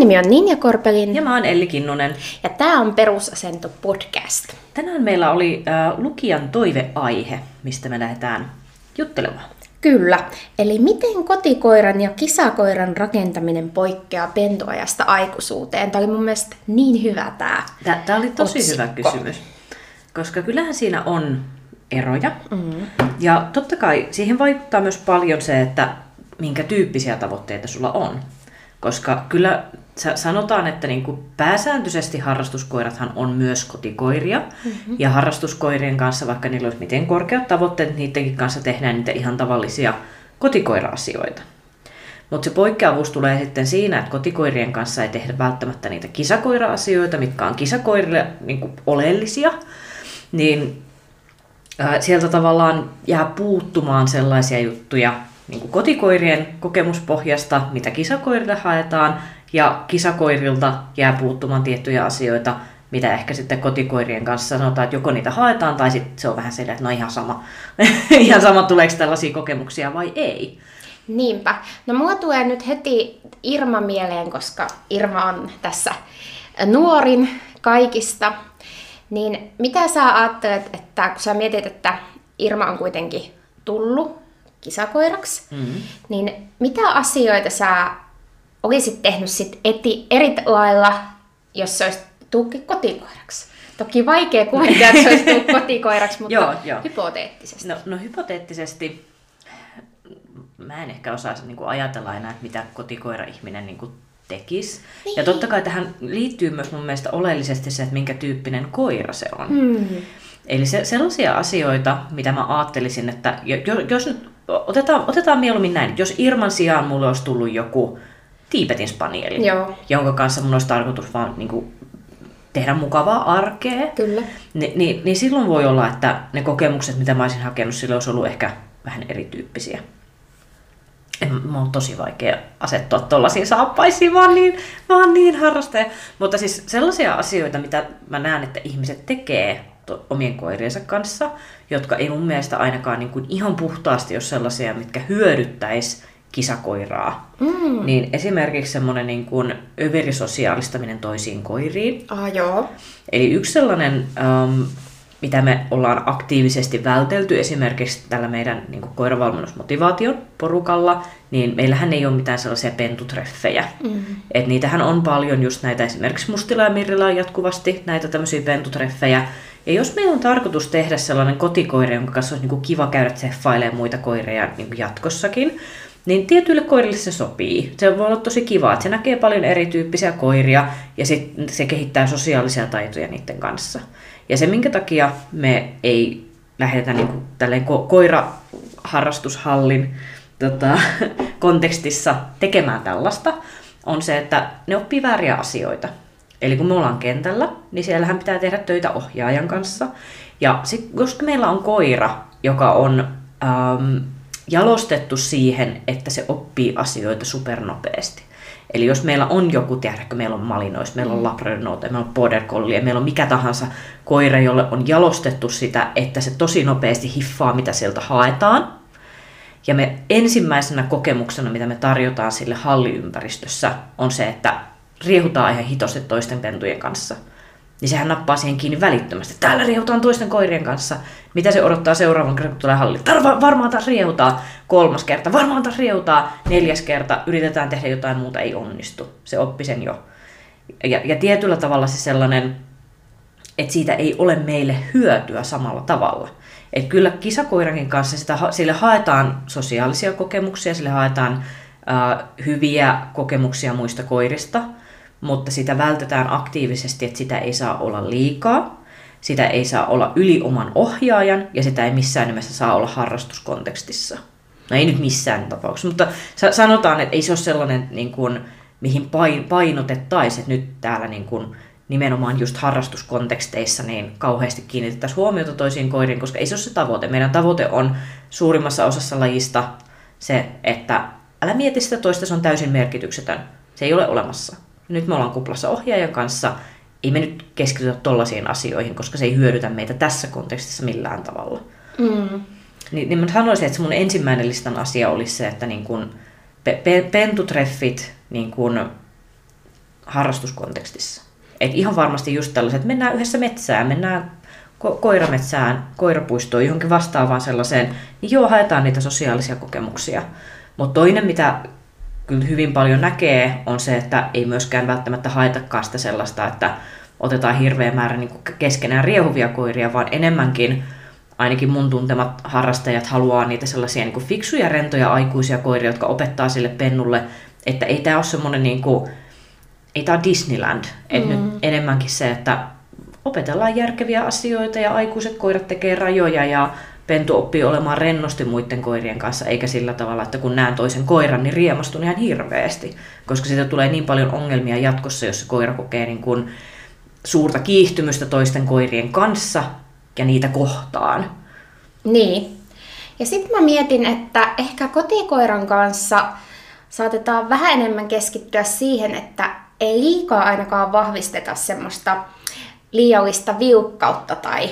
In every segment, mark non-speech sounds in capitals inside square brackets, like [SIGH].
nimi on Ninja Korpelin Ja mä oon Elli Kinnunen. ja tämä on Perusasento podcast. Tänään meillä oli äh, lukijan toiveaihe, mistä me lähdetään juttelemaan. Kyllä, eli miten kotikoiran ja kisakoiran rakentaminen poikkeaa pentuajasta aikuisuuteen? Tämä oli mun mielestä niin hyvä tämä. Tämä oli tosi Otsikko. hyvä kysymys, koska kyllähän siinä on eroja. Mm. Ja totta kai siihen vaikuttaa myös paljon se, että minkä tyyppisiä tavoitteita sulla on. Koska kyllä sa- sanotaan, että niin kuin pääsääntöisesti harrastuskoirathan on myös kotikoiria. Mm-hmm. Ja harrastuskoirien kanssa, vaikka niillä olisi miten korkeat tavoitteet, niidenkin kanssa tehdään niitä ihan tavallisia kotikoira-asioita. Mutta se poikkeavuus tulee sitten siinä, että kotikoirien kanssa ei tehdä välttämättä niitä kisakoira-asioita, mitkä on kisakoirille niin kuin oleellisia. Niin ää, sieltä tavallaan jää puuttumaan sellaisia juttuja niin kuin kotikoirien kokemuspohjasta, mitä kisakoirille haetaan, ja kisakoirilta jää puuttumaan tiettyjä asioita, mitä ehkä sitten kotikoirien kanssa sanotaan, että joko niitä haetaan, tai sitten se on vähän silleen, että no ihan sama, [LAUGHS] ihan sama tuleeko tällaisia kokemuksia vai ei. Niinpä. No mulla tulee nyt heti Irma mieleen, koska Irma on tässä nuorin kaikista. Niin mitä sä ajattelet, että kun sä mietit, että Irma on kuitenkin tullut kisakoiraksi, Mm-hmm. niin mitä asioita sä olisit tehnyt sit eti, eri lailla, jos se olisi tullutkin kotikoiraksi? Toki vaikea kuvitella, että se olisi tullut [LAUGHS] kotikoiraksi, mutta Joo, joo. hypoteettisesti. No, no hypoteettisesti mä en ehkä osaa niin ajatella enää, että mitä kotikoira-ihminen niin kuin tekisi. Niin. Ja totta kai tähän liittyy myös mun mielestä oleellisesti se, että minkä tyyppinen koira se on. Hmm. Eli se, sellaisia asioita, mitä mä ajattelisin, että jo- jos nyt, otetaan, otetaan mieluummin näin, jos Irman sijaan mulle olisi tullut joku Tiipetin spanieli, Joo. jonka kanssa mun olisi tarkoitus vaan niin kuin, tehdä mukavaa arkea, Kyllä. Ni, niin, niin silloin voi olla, että ne kokemukset, mitä mä olisin hakenut, sillä olisi ollut ehkä vähän erityyppisiä. En, mä on tosi vaikea asettua tuollaisiin saappaisiin, vaan niin, vaan niin harrastaja. Mutta siis sellaisia asioita, mitä mä näen, että ihmiset tekee to, omien koiriensa kanssa, jotka ei mun mielestä ainakaan niin kuin ihan puhtaasti ole sellaisia, mitkä hyödyttäisi kisakoiraa. Mm. Niin esimerkiksi semmoinen niin kuin överisosiaalistaminen toisiin koiriin, Ah, joo. Eli yksi sellainen, ähm, mitä me ollaan aktiivisesti vältelty esimerkiksi tällä meidän niin kuin koiravalmennusmotivaation porukalla, niin meillähän ei ole mitään sellaisia pentutreffejä. Mm. Et niitähän on paljon just näitä, esimerkiksi Mustilla ja Mirrillä on jatkuvasti näitä tämmöisiä pentutreffejä. Ja jos meillä on tarkoitus tehdä sellainen kotikoira, jonka kanssa olisi niin kiva käydä tseffailemaan muita koireja niin jatkossakin, niin tietyille koirille se sopii. Se voi olla tosi kiva, että se näkee paljon erityyppisiä koiria ja sit se kehittää sosiaalisia taitoja niiden kanssa. Ja se, minkä takia me ei lähdetä niin kuin tälleen ko- koiraharrastushallin tota, [LAUGHS] kontekstissa tekemään tällaista, on se, että ne oppii vääriä asioita. Eli kun me ollaan kentällä, niin siellähän pitää tehdä töitä ohjaajan kanssa. Ja sit, koska meillä on koira, joka on ähm, jalostettu siihen, että se oppii asioita supernopeasti. Eli jos meillä on joku, tiedätkö, meillä on malinois, meillä on labrador meillä on border collie, meillä on mikä tahansa koira, jolle on jalostettu sitä, että se tosi nopeasti hiffaa, mitä sieltä haetaan. Ja me ensimmäisenä kokemuksena, mitä me tarjotaan sille halliympäristössä, on se, että riehutaan ihan hitosti toisten pentujen kanssa. Niin sehän nappaa siihen kiinni välittömästi. Täällä riehutaan toisten koirien kanssa. Mitä se odottaa seuraavan kerran, kun tulee halliin? Tarva, varmaan taas riehutaan. Kolmas kerta, varmaan taas riehutaan. Neljäs kerta, yritetään tehdä jotain muuta, ei onnistu. Se oppi sen jo. Ja, ja tietyllä tavalla se sellainen, että siitä ei ole meille hyötyä samalla tavalla. Et kyllä kisakoirankin kanssa sitä, sille haetaan sosiaalisia kokemuksia, sille haetaan äh, hyviä kokemuksia muista koirista, mutta sitä vältetään aktiivisesti, että sitä ei saa olla liikaa, sitä ei saa olla yli oman ohjaajan ja sitä ei missään nimessä saa olla harrastuskontekstissa. No ei nyt missään tapauksessa, mutta sa- sanotaan, että ei se ole sellainen, niin kuin, mihin pain- painotettaisiin, että nyt täällä niin kuin, nimenomaan just harrastuskonteksteissa niin kauheasti kiinnitettäisiin huomiota toisiin koiriin, koska ei se ole se tavoite. Meidän tavoite on suurimmassa osassa lajista se, että älä mieti sitä toista, se on täysin merkityksetön. Se ei ole olemassa. Nyt me ollaan kuplassa ohjaajan kanssa, ei me nyt keskitytä tollaisiin asioihin, koska se ei hyödytä meitä tässä kontekstissa millään tavalla. Mm. Niin, niin mä sanoisin, että se mun ensimmäinen listan asia olisi se, että niin kun pe- pe- pentutreffit niin kun harrastuskontekstissa. Et ihan varmasti just tällaiset, että mennään yhdessä metsään, mennään ko- koirametsään, koirapuistoon, johonkin vastaavaan sellaiseen, niin joo, haetaan niitä sosiaalisia kokemuksia. Mutta toinen, mitä kyllä hyvin paljon näkee, on se, että ei myöskään välttämättä haetakaan sitä sellaista, että otetaan hirveä määrä niin keskenään riehuvia koiria, vaan enemmänkin ainakin mun tuntemat harrastajat haluaa niitä sellaisia niin fiksuja, rentoja aikuisia koiria, jotka opettaa sille pennulle, että ei tämä ole semmoinen, niin kuin, ei tämä Disneyland, mm. nyt enemmänkin se, että opetellaan järkeviä asioita ja aikuiset koirat tekee rajoja ja pentu oppii olemaan rennosti muiden koirien kanssa, eikä sillä tavalla, että kun näen toisen koiran, niin riemastun ihan hirveästi, koska siitä tulee niin paljon ongelmia jatkossa, jos se koira kokee niin kuin suurta kiihtymystä toisten koirien kanssa ja niitä kohtaan. Niin. Ja sitten mä mietin, että ehkä kotikoiran kanssa saatetaan vähän enemmän keskittyä siihen, että ei liikaa ainakaan vahvisteta semmoista liiallista viukkautta tai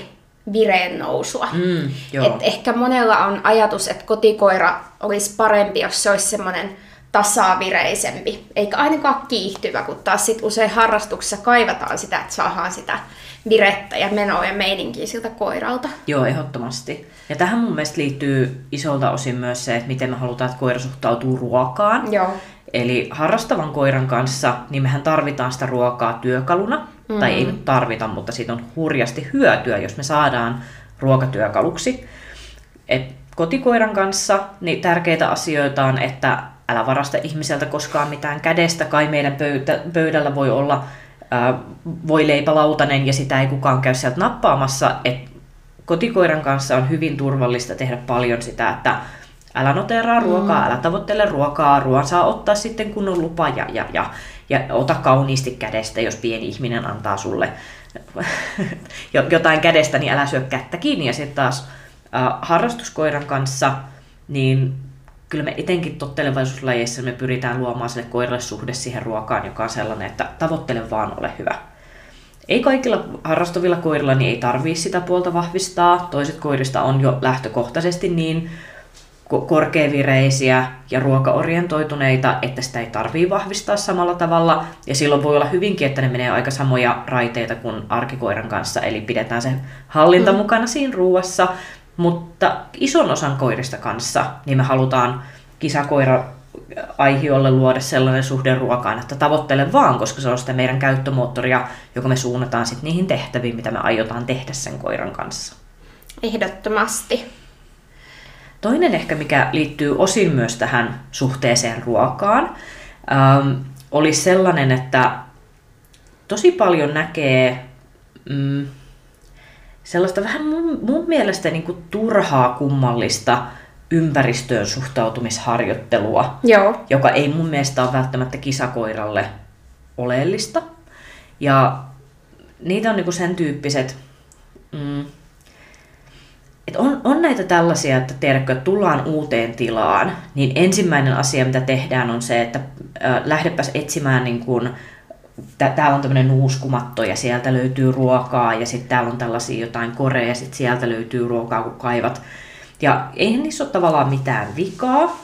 vireen nousua. Mm, Et ehkä monella on ajatus, että kotikoira olisi parempi, jos se olisi semmoinen tasavireisempi, eikä ainakaan kiihtyvä, kun taas sit usein harrastuksessa kaivataan sitä, että saadaan sitä virettä ja menoa ja meininkiä siltä koiralta. Joo, ehdottomasti. Ja tähän mun mielestä liittyy isolta osin myös se, että miten me halutaan, että koira suhtautuu ruokaan. Joo. Eli harrastavan koiran kanssa, niin mehän tarvitaan sitä ruokaa työkaluna, mm. tai ei nyt tarvita, mutta siitä on hurjasti hyötyä, jos me saadaan ruokatyökaluksi. Et kotikoiran kanssa niin tärkeitä asioita on, että älä varasta ihmiseltä koskaan mitään kädestä, kai meidän pöytä, pöydällä voi olla ää, voi leipälautanen ja sitä ei kukaan käy sieltä nappaamassa. Et kotikoiran kanssa on hyvin turvallista tehdä paljon sitä, että älä noteraa ruokaa, mm. älä tavoittele ruokaa, ruoan saa ottaa sitten kun on lupa ja, ja, ja, ja ota kauniisti kädestä, jos pieni ihminen antaa sulle [LAUGHS] jotain kädestä, niin älä syö kättä kiinni. Ja sitten taas äh, harrastuskoiran kanssa, niin kyllä me etenkin tottelevaisuuslajeissa me pyritään luomaan sille koiralle suhde siihen ruokaan, joka on sellainen, että tavoittele vaan ole hyvä. Ei kaikilla harrastavilla koirilla niin ei tarvii sitä puolta vahvistaa. Toiset koirista on jo lähtökohtaisesti niin korkeavireisiä ja ruokaorientoituneita, että sitä ei tarvii vahvistaa samalla tavalla. Ja silloin voi olla hyvinkin, että ne menee aika samoja raiteita kuin arkikoiran kanssa, eli pidetään se hallinta mm. mukana siinä ruuassa. Mutta ison osan koirista kanssa, niin me halutaan kisakoira aihiolle luoda sellainen suhde ruokaan, että tavoittele vaan, koska se on sitä meidän käyttömoottoria, joka me suunnataan sitten niihin tehtäviin, mitä me aiotaan tehdä sen koiran kanssa. Ehdottomasti. Toinen ehkä, mikä liittyy osin myös tähän suhteeseen ruokaan, ähm, oli sellainen, että tosi paljon näkee mm, sellaista vähän mun, mun mielestä niin kuin turhaa kummallista ympäristöön suhtautumisharjoittelua, Joo. joka ei mun mielestä ole välttämättä kisakoiralle oleellista. Ja niitä on niin kuin sen tyyppiset, mm, et on, on näitä tällaisia, että tiedätkö, että tullaan uuteen tilaan, niin ensimmäinen asia, mitä tehdään, on se, että äh, lähdepäs etsimään niin kuin, täällä on tämmöinen nuuskumatto ja sieltä löytyy ruokaa ja sitten täällä on tällaisia jotain koreja ja sitten sieltä löytyy ruokaa, kun kaivat. Ja eihän niissä ole tavallaan mitään vikaa,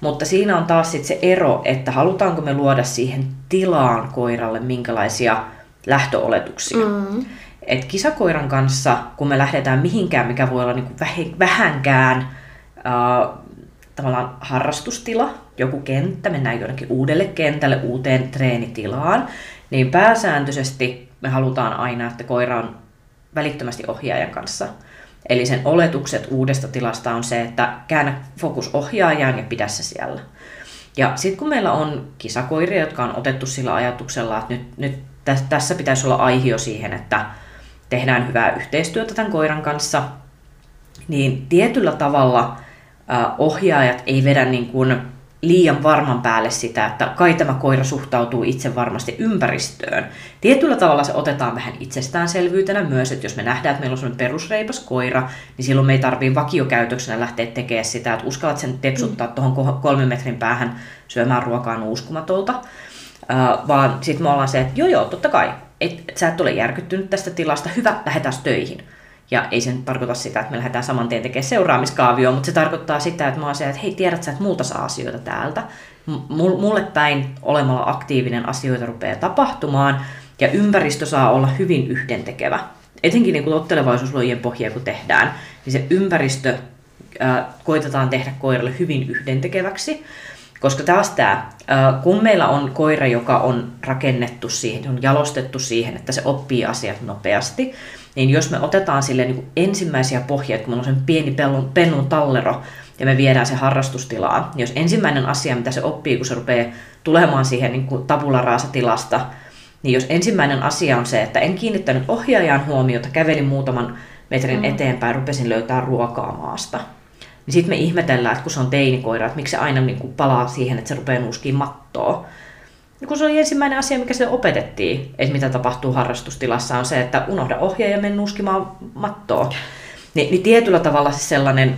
mutta siinä on taas sit se ero, että halutaanko me luoda siihen tilaan koiralle minkälaisia lähtöoletuksia. Mm. Et kisakoiran kanssa, kun me lähdetään mihinkään, mikä voi olla niinku vähänkään äh, tavallaan harrastustila, joku kenttä, mennään jonnekin uudelle kentälle, uuteen treenitilaan, niin pääsääntöisesti me halutaan aina, että koira on välittömästi ohjaajan kanssa. Eli sen oletukset uudesta tilasta on se, että käännä fokus ohjaajaan ja pidä se siellä. Ja sitten kun meillä on kisakoiria, jotka on otettu sillä ajatuksella, että nyt, nyt tässä pitäisi olla aihio siihen, että tehdään hyvää yhteistyötä tämän koiran kanssa, niin tietyllä tavalla ohjaajat ei vedä niin kuin liian varman päälle sitä, että kai tämä koira suhtautuu itse varmasti ympäristöön. Tietyllä tavalla se otetaan vähän itsestäänselvyytenä myös, että jos me nähdään, että meillä on sellainen perusreipas koira, niin silloin me ei tarvitse vakiokäytöksenä lähteä tekemään sitä, että uskallat sen tepsuttaa mm. tuohon kolmen metrin päähän syömään ruokaa nuuskumatolta. Uh, vaan sitten me ollaan se, että joo joo, totta kai, et, et sä et ole järkyttynyt tästä tilasta, hyvä, lähdetään töihin. Ja ei se nyt tarkoita sitä, että me lähdetään saman tien tekemään seuraamiskaavioon, mutta se tarkoittaa sitä, että mä oon se, että hei, tiedät sä, että muuta saa asioita täältä. mulle päin olemalla aktiivinen asioita rupeaa tapahtumaan ja ympäristö saa olla hyvin yhdentekevä. Etenkin niin tottelevaisuuslojien pohjia kun tehdään, niin se ympäristö ää, koitetaan tehdä koiralle hyvin yhdentekeväksi. Koska taas tämä, kun meillä on koira, joka on rakennettu siihen, on jalostettu siihen, että se oppii asiat nopeasti, niin jos me otetaan sille niin ensimmäisiä pohjia, kun meillä on sen pieni pellun, pennun tallero, ja me viedään se harrastustilaa, niin jos ensimmäinen asia, mitä se oppii, kun se rupeaa tulemaan siihen niin tabularaasa-tilasta, niin jos ensimmäinen asia on se, että en kiinnittänyt ohjaajan huomiota, kävelin muutaman metrin mm. eteenpäin, rupesin löytää ruokaa maasta, niin sitten me ihmetellään, että kun se on teinikoira, että miksi se aina niin kuin palaa siihen, että se rupeaa nuuskiin mattoa. Ja kun se oli ensimmäinen asia, mikä se opetettiin, että mitä tapahtuu harrastustilassa, on se, että unohda ohjaaja ja mene nuuskimaan mattoa. Ni, niin tietyllä tavalla se sellainen,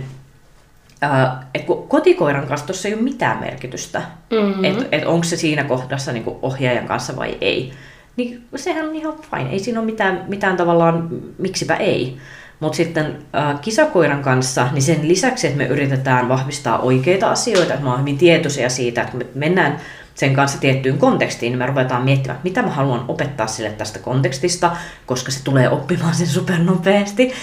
että kun kotikoiran kanssa tuossa ei ole mitään merkitystä, mm-hmm. että et onko se siinä kohdassa niin kuin ohjaajan kanssa vai ei, niin sehän on ihan fine. Ei siinä ole mitään, mitään tavallaan, miksipä ei. Mutta sitten äh, kisakoiran kanssa, niin sen lisäksi, että me yritetään vahvistaa oikeita asioita, että me ollaan hyvin tietoisia siitä, että me mennään sen kanssa tiettyyn kontekstiin, niin me ruvetaan miettimään, mitä mä haluan opettaa sille tästä kontekstista, koska se tulee oppimaan sen supernopeasti.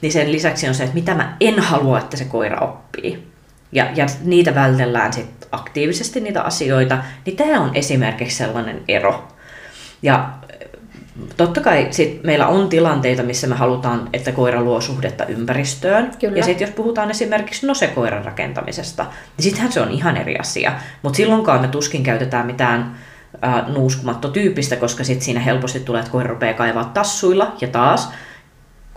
Niin sen lisäksi on se, että mitä mä en halua, että se koira oppii. Ja, ja niitä vältellään sitten aktiivisesti niitä asioita, niin tämä on esimerkiksi sellainen ero. Ja totta kai sit meillä on tilanteita, missä me halutaan, että koira luo suhdetta ympäristöön. Kyllä. Ja sitten jos puhutaan esimerkiksi nosekoiran rakentamisesta, niin sittenhän se on ihan eri asia. Mutta silloinkaan me tuskin käytetään mitään äh, nuuskumattotyyppistä, koska sitten siinä helposti tulee, että koira rupeaa kaivaa tassuilla. Ja taas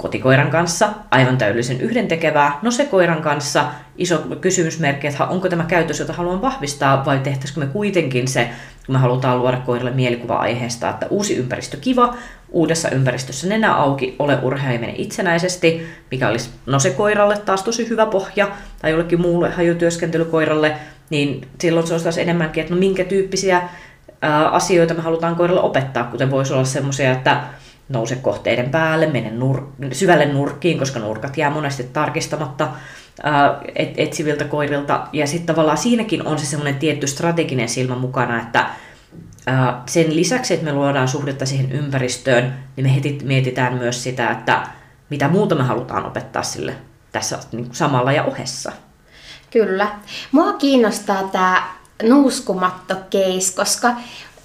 kotikoiran kanssa aivan täydellisen yhdentekevää. No se koiran kanssa iso kysymysmerkki, että onko tämä käytös, jota haluan vahvistaa, vai tehtäisikö me kuitenkin se, kun me halutaan luoda koiralle mielikuva aiheesta, että uusi ympäristö kiva, uudessa ympäristössä nenä auki, ole urheiminen itsenäisesti, mikä olisi no se koiralle taas tosi hyvä pohja, tai jollekin muulle hajutyöskentelykoiralle, niin silloin se olisi taas enemmänkin, että no minkä tyyppisiä ää, asioita me halutaan koiralle opettaa, kuten voisi olla semmoisia, että nouse kohteiden päälle, mene nur- syvälle nurkkiin, koska nurkat jää monesti tarkistamatta et, etsiviltä koirilta. Ja sitten tavallaan siinäkin on se semmoinen tietty strateginen silmä mukana, että sen lisäksi, että me luodaan suhdetta siihen ympäristöön, niin me heti mietitään myös sitä, että mitä muuta me halutaan opettaa sille tässä niin kuin samalla ja ohessa. Kyllä. Mua kiinnostaa tämä nuuskumatto case, koska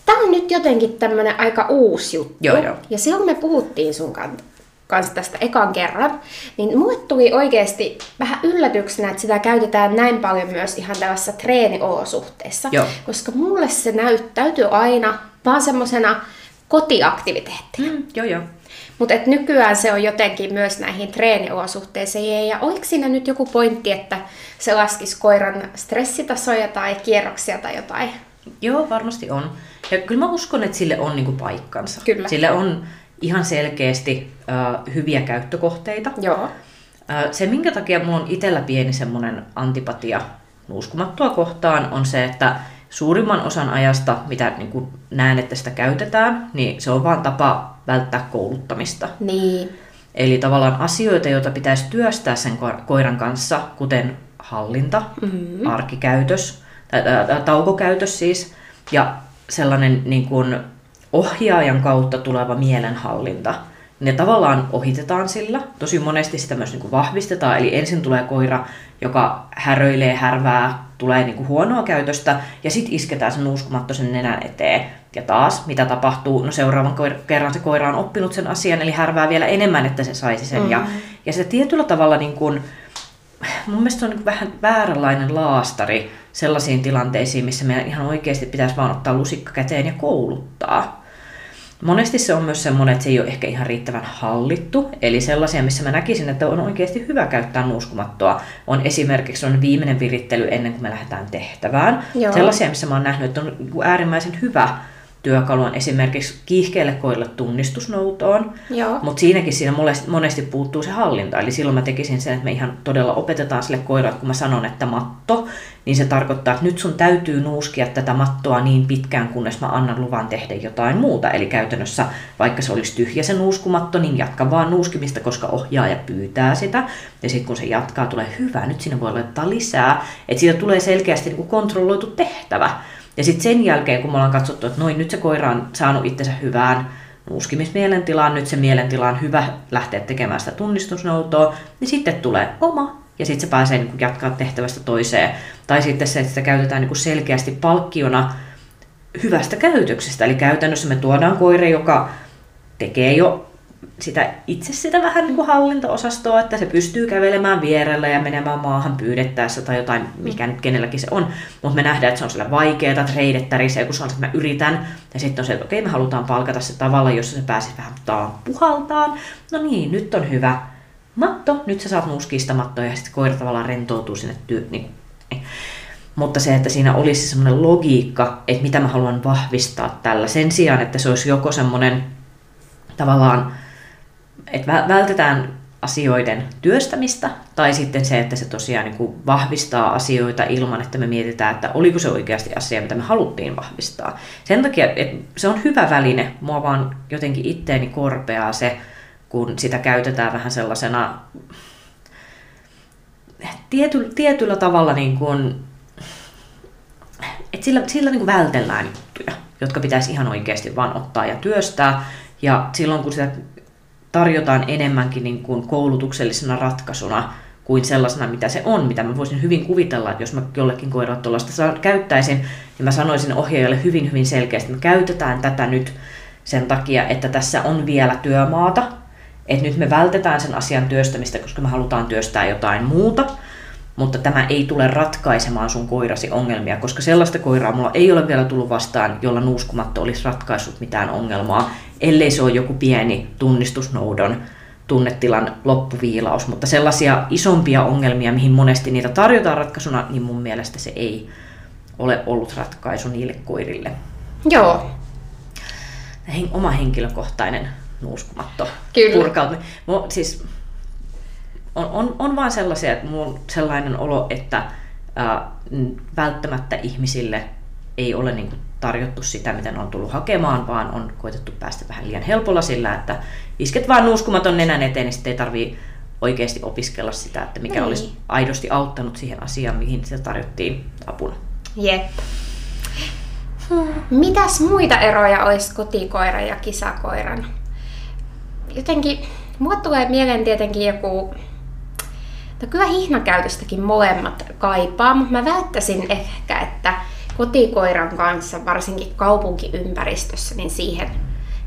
Tämä on nyt jotenkin tämmöinen aika uusi juttu. Joo, joo. Ja silloin me puhuttiin sun kanssa tästä ekan kerran, niin mulle tuli oikeasti vähän yllätyksenä, että sitä käytetään näin paljon myös ihan tällaisessa treeniolosuhteessa. Joo. Koska mulle se näyttäytyy aina vaan semmoisena kotiaktiviteettina. Mm, joo, joo. Mutta nykyään se on jotenkin myös näihin treeniolosuhteisiin. Ja oliko siinä nyt joku pointti, että se laskisi koiran stressitasoja tai kierroksia tai jotain? Joo, varmasti on. Ja kyllä mä uskon, että sille on niinku paikkansa. Kyllä. Sille on ihan selkeästi uh, hyviä käyttökohteita. Joo. Uh, se, minkä takia mulla on itsellä pieni semmoinen antipatia uskomattua kohtaan, on se, että suurimman osan ajasta, mitä niin kuin näen, että sitä käytetään, niin se on vaan tapa välttää kouluttamista. Niin. Eli tavallaan asioita, joita pitäisi työstää sen koiran kanssa, kuten hallinta, mm-hmm. arkikäytös, taukokäytös siis, ja sellainen niin kuin ohjaajan kautta tuleva mielenhallinta, ne tavallaan ohitetaan sillä. Tosi monesti sitä myös niin kuin vahvistetaan, eli ensin tulee koira, joka häröilee, härvää, tulee niin kuin huonoa käytöstä, ja sitten isketään sen uskomatto sen nenän eteen. Ja taas, mitä tapahtuu? No seuraavan kerran se koira on oppinut sen asian, eli härvää vielä enemmän, että se saisi sen. Mm. Ja, ja se tietyllä tavalla niin kuin, mun mielestä se on niin vähän vääränlainen laastari sellaisiin tilanteisiin, missä meidän ihan oikeasti pitäisi vaan ottaa lusikka käteen ja kouluttaa. Monesti se on myös semmoinen, että se ei ole ehkä ihan riittävän hallittu. Eli sellaisia, missä mä näkisin, että on oikeasti hyvä käyttää nuuskumattoa, on esimerkiksi on viimeinen virittely ennen kuin me lähdetään tehtävään. Joo. Sellaisia, missä mä oon nähnyt, että on äärimmäisen hyvä työkalu on esimerkiksi kiihkeille koille tunnistusnoutoon, mutta siinäkin siinä monesti puuttuu se hallinta. Eli silloin mä tekisin sen, että me ihan todella opetetaan sille koiralle, kun mä sanon, että matto, niin se tarkoittaa, että nyt sun täytyy nuuskia tätä mattoa niin pitkään, kunnes mä annan luvan tehdä jotain muuta. Eli käytännössä, vaikka se olisi tyhjä se nuuskumatto, niin jatka vaan nuuskimista, koska ohjaaja pyytää sitä. Ja sitten kun se jatkaa, tulee hyvä, nyt sinne voi laittaa lisää. Että siitä tulee selkeästi niin kuin kontrolloitu tehtävä. Ja sitten sen jälkeen, kun me ollaan katsottu, että noin nyt se koira on saanut itsensä hyvään nuuskimismielentilaan, nyt se mielentila on hyvä lähteä tekemään sitä tunnistusnoutoa, niin sitten tulee oma ja sitten se pääsee niin jatkaa tehtävästä toiseen. Tai sitten se, että sitä käytetään niin selkeästi palkkiona hyvästä käytöksestä. Eli käytännössä me tuodaan koira, joka tekee jo sitä, itse sitä vähän niin kuin hallinto-osastoa, että se pystyy kävelemään vierellä ja menemään maahan pyydettäessä tai jotain, mikä nyt kenelläkin se on. Mutta me nähdään, että se on sillä vaikeaa, treidettärissä, kun se on, että mä yritän. Ja sitten on se, että okei, me halutaan palkata se tavalla, jossa se pääsisi vähän taan puhaltaan. No niin, nyt on hyvä. Matto, nyt sä saat nuuskista mattoa ja sitten koira tavallaan rentoutuu sinne työ, niin. Mutta se, että siinä olisi semmoinen logiikka, että mitä mä haluan vahvistaa tällä, sen sijaan, että se olisi joko semmoinen tavallaan että vältetään asioiden työstämistä, tai sitten se, että se tosiaan niin kuin vahvistaa asioita ilman, että me mietitään, että oliko se oikeasti asia, mitä me haluttiin vahvistaa. Sen takia, että se on hyvä väline, mua vaan jotenkin itteeni korpeaa se, kun sitä käytetään vähän sellaisena tiety, tietyllä tavalla niin kuin, että sillä, sillä niin kuin vältellään juttuja, jotka pitäisi ihan oikeasti vaan ottaa ja työstää. Ja silloin kun sitä tarjotaan enemmänkin niin kuin koulutuksellisena ratkaisuna kuin sellaisena, mitä se on, mitä mä voisin hyvin kuvitella, että jos mä jollekin koiralle tuollaista käyttäisin, niin mä sanoisin ohjaajalle hyvin, hyvin selkeästi, että me käytetään tätä nyt sen takia, että tässä on vielä työmaata, että nyt me vältetään sen asian työstämistä, koska me halutaan työstää jotain muuta, mutta tämä ei tule ratkaisemaan sun koirasi ongelmia, koska sellaista koiraa mulla ei ole vielä tullut vastaan, jolla nuuskumatto olisi ratkaissut mitään ongelmaa, ellei se ole joku pieni tunnistusnoudon tunnetilan loppuviilaus, mutta sellaisia isompia ongelmia, mihin monesti niitä tarjotaan ratkaisuna, niin mun mielestä se ei ole ollut ratkaisu niille koirille. Joo. Oma henkilökohtainen nuuskumatto Kyllä. purkautuminen. Siis, on, on, on vaan sellaisia, että mulla on sellainen olo, että ää, välttämättä ihmisille ei ole niin kuin, tarjottu sitä, mitä ne on tullut hakemaan, vaan on koitettu päästä vähän liian helpolla sillä, että isket vaan nuuskumaton nenän eteen, niin sitten ei tarvii oikeasti opiskella sitä, että mikä niin. olisi aidosti auttanut siihen asiaan, mihin sitä tarjottiin apuna. Jep. Mitäs muita eroja olisi kotikoiran ja kisakoiran? Jotenkin, mulle tulee mieleen tietenkin joku No kyllä hihnakäytöstäkin molemmat kaipaa, mutta mä välttäisin ehkä, että kotikoiran kanssa, varsinkin kaupunkiympäristössä, niin siihen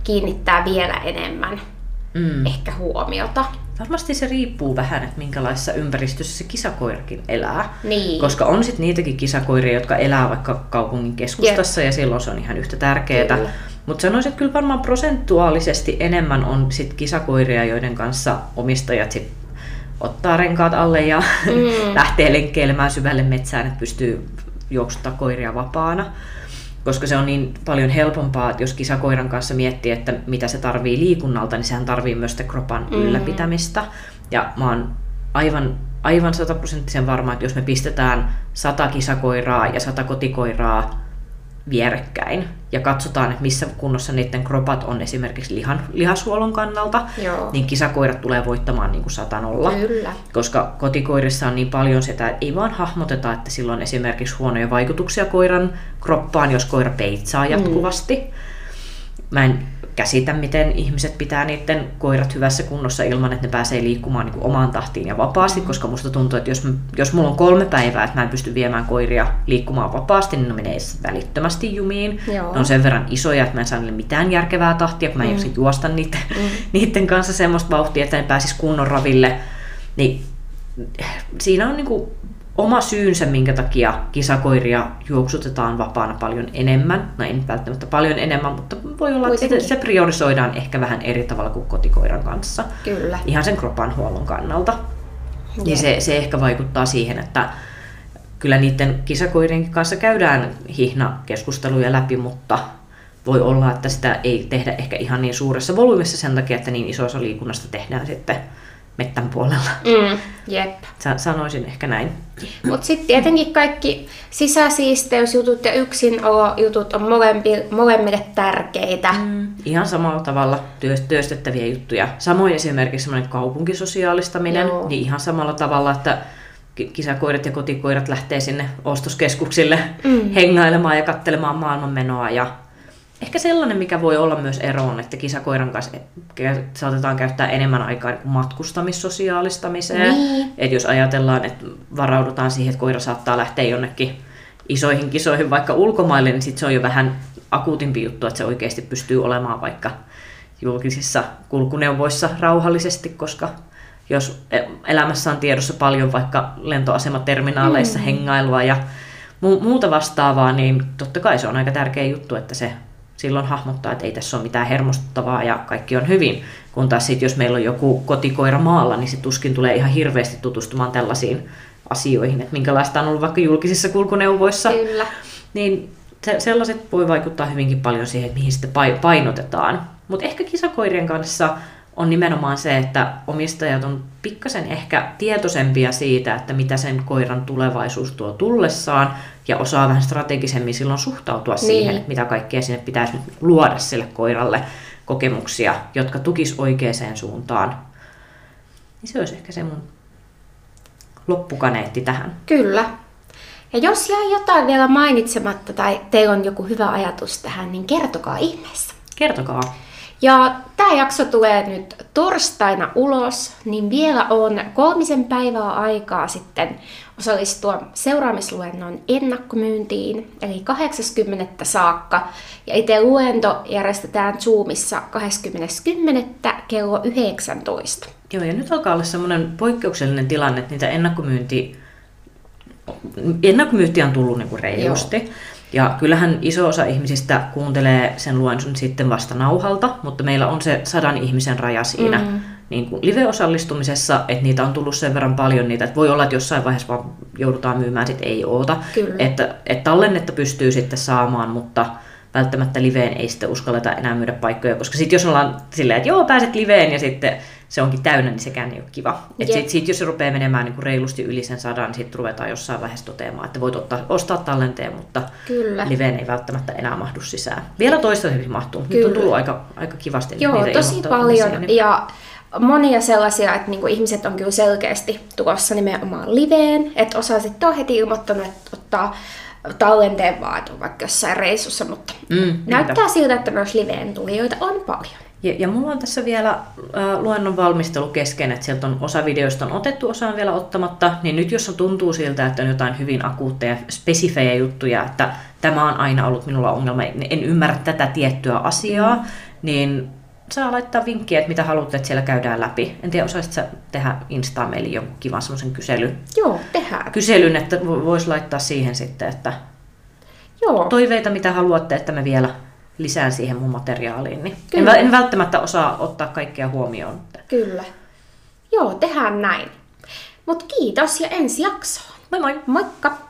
kiinnittää vielä enemmän mm. ehkä huomiota. Varmasti se riippuu vähän, että minkälaisessa ympäristössä se kisakoirakin elää. Niin. Koska on sitten niitäkin kisakoiria, jotka elää vaikka kaupungin keskustassa yep. ja silloin se on ihan yhtä tärkeää. Mutta sanoisin, että kyllä varmaan prosentuaalisesti enemmän on sit kisakoiria, joiden kanssa omistajat sit ottaa renkaat alle ja mm. [LAUGHS] lähtee lenkkeilemään syvälle metsään, että pystyy juoksuttaa koiria vapaana. Koska se on niin paljon helpompaa, että jos kisakoiran kanssa miettii, että mitä se tarvii liikunnalta, niin sehän tarvii myös sitä kropan mm. ylläpitämistä. Ja mä oon aivan, aivan sataprosenttisen varma, että jos me pistetään sata kisakoiraa ja sata kotikoiraa vierekkäin ja katsotaan, että missä kunnossa niiden kropat on esimerkiksi lihan, lihashuollon kannalta, Joo. niin kisakoirat tulee voittamaan niin kuin satanolla. Kyllä. Koska kotikoirissa on niin paljon sitä, että ei vaan hahmoteta, että sillä on esimerkiksi huonoja vaikutuksia koiran kroppaan, jos koira peitsaa mm. jatkuvasti. Mm. Mä en käsitä, miten ihmiset pitää niiden koirat hyvässä kunnossa ilman, että ne pääsee liikkumaan niin kuin omaan tahtiin ja vapaasti, koska musta tuntuu, että jos, jos mulla on kolme päivää, että mä en pysty viemään koiria liikkumaan vapaasti, niin ne menee välittömästi jumiin. Joo. Ne on sen verran isoja, että mä en saa niille mitään järkevää tahtia, kun mä en mm. juosta niiden, mm. [LAUGHS] niiden kanssa semmoista vauhtia, että ne pääsisi kunnon raville. Niin siinä on niin kuin oma syynsä, minkä takia kisakoiria juoksutetaan vapaana paljon enemmän. No ei välttämättä paljon enemmän, mutta voi olla, Kuitenkin. että se priorisoidaan ehkä vähän eri tavalla kuin kotikoiran kanssa. Kyllä. Ihan sen kropan huollon kannalta. Niin se, se ehkä vaikuttaa siihen, että kyllä niiden kisakoirien kanssa käydään hihna-keskusteluja läpi, mutta voi olla, että sitä ei tehdä ehkä ihan niin suuressa volyymissa sen takia, että niin isossa liikunnasta tehdään sitten mettän puolella. Mm, jep. Sanoisin ehkä näin. Mutta sitten tietenkin kaikki sisäsiisteysjutut ja yksinolo-jutut on molempi, molemmille tärkeitä. Mm. Ihan samalla tavalla työstettäviä juttuja. Samoin esimerkiksi semmoinen kaupunkisosiaalistaminen, Joo. niin ihan samalla tavalla, että kisakoirat ja kotikoirat lähtee sinne ostoskeskuksille mm. hengailemaan ja katselemaan maailmanmenoa ja Ehkä sellainen, mikä voi olla myös ero on, että kisakoiran kanssa saatetaan käyttää enemmän aikaa matkustamissosiaalistamiseen. Niin. Että jos ajatellaan, että varaudutaan siihen, että koira saattaa lähteä jonnekin isoihin kisoihin vaikka ulkomaille, niin sitten se on jo vähän akuutimpi juttu, että se oikeasti pystyy olemaan vaikka julkisissa kulkuneuvoissa rauhallisesti, koska jos e- elämässä on tiedossa paljon vaikka lentoasematerminaaleissa mm. hengailua ja muuta vastaavaa, niin totta kai se on aika tärkeä juttu, että se silloin hahmottaa, että ei tässä ole mitään hermostuttavaa ja kaikki on hyvin. Kun taas sitten, jos meillä on joku kotikoira maalla, niin se tuskin tulee ihan hirveästi tutustumaan tällaisiin asioihin, että minkälaista on ollut vaikka julkisissa kulkuneuvoissa. Kyllä. Niin se, sellaiset voi vaikuttaa hyvinkin paljon siihen, että mihin sitten painotetaan. Mutta ehkä kisakoirien kanssa on nimenomaan se, että omistajat on pikkasen ehkä tietoisempia siitä, että mitä sen koiran tulevaisuus tuo tullessaan, ja osaa vähän strategisemmin silloin suhtautua niin. siihen, että mitä kaikkea sinne pitäisi nyt luoda sille koiralle kokemuksia, jotka tukis oikeaan suuntaan. Niin se olisi ehkä se mun loppukaneetti tähän. Kyllä. Ja jos jää jotain vielä mainitsematta tai teillä on joku hyvä ajatus tähän, niin kertokaa ihmeessä. Kertokaa. Ja tämä jakso tulee nyt torstaina ulos, niin vielä on kolmisen päivää aikaa sitten osallistua seuraamisluennon ennakkomyyntiin, eli 80. saakka. Ja itse luento järjestetään Zoomissa 20.10. kello 19. Joo, ja nyt alkaa olla semmoinen poikkeuksellinen tilanne, että niitä ennakkomyynti, ennakkomyyntiä on tullut niin kuin reilusti. Joo. Ja kyllähän iso osa ihmisistä kuuntelee sen luennon sitten vasta nauhalta, mutta meillä on se sadan ihmisen raja siinä mm. niin kuin live-osallistumisessa, että niitä on tullut sen verran paljon niitä, että voi olla, että jossain vaiheessa vaan joudutaan myymään, sitten ei oota. Kyllä. Että, että tallennetta pystyy sitten saamaan, mutta välttämättä liveen ei sitten uskalleta enää myydä paikkoja, koska sitten jos ollaan silleen, että joo, pääset liveen ja sitten se onkin täynnä, niin sekään ei ole kiva. Että sit, sit, jos se rupeaa menemään niin kuin reilusti yli sen sadan, niin sitten ruvetaan jossain vaiheessa toteamaan, että voit ottaa, ostaa tallenteen, mutta Kyllä. liveen ei välttämättä enää mahdu sisään. Vielä toistaiseksi mahtuu. Kyllä. Nyt on tullut aika, aika kivasti. Joo, tosi paljon. Niin... Ja monia sellaisia, että niinku ihmiset on kyllä selkeästi tulossa nimenomaan liveen. Että osa sitten on heti ilmoittanut, että ottaa tallenteen vaan vaikka jossain reissussa, mutta mm, näyttää niitä. siltä, että myös liveen tulijoita on paljon. Ja, ja mulla on tässä vielä äh, luennon valmistelu kesken, että sieltä on osa videoista on otettu, osa on vielä ottamatta, niin nyt jos on tuntuu siltä, että on jotain hyvin akuutteja, spesifejä juttuja, että tämä on aina ollut minulla ongelma, en ymmärrä tätä tiettyä asiaa, mm. niin saa laittaa vinkkiä, että mitä haluatte, että siellä käydään läpi. En tiedä, osaisitko sä tehdä Instaan meille jonkun kivan semmoisen kyselyn? Joo, tehdään. Kyselyn, että voisi laittaa siihen sitten, että Joo. toiveita, mitä haluatte, että me vielä lisään siihen mun materiaaliin. Niin en, en välttämättä osaa ottaa kaikkea huomioon. Kyllä. Joo, tehdään näin. Mutta kiitos ja ensi jaksoon. Moi moi. Moikka!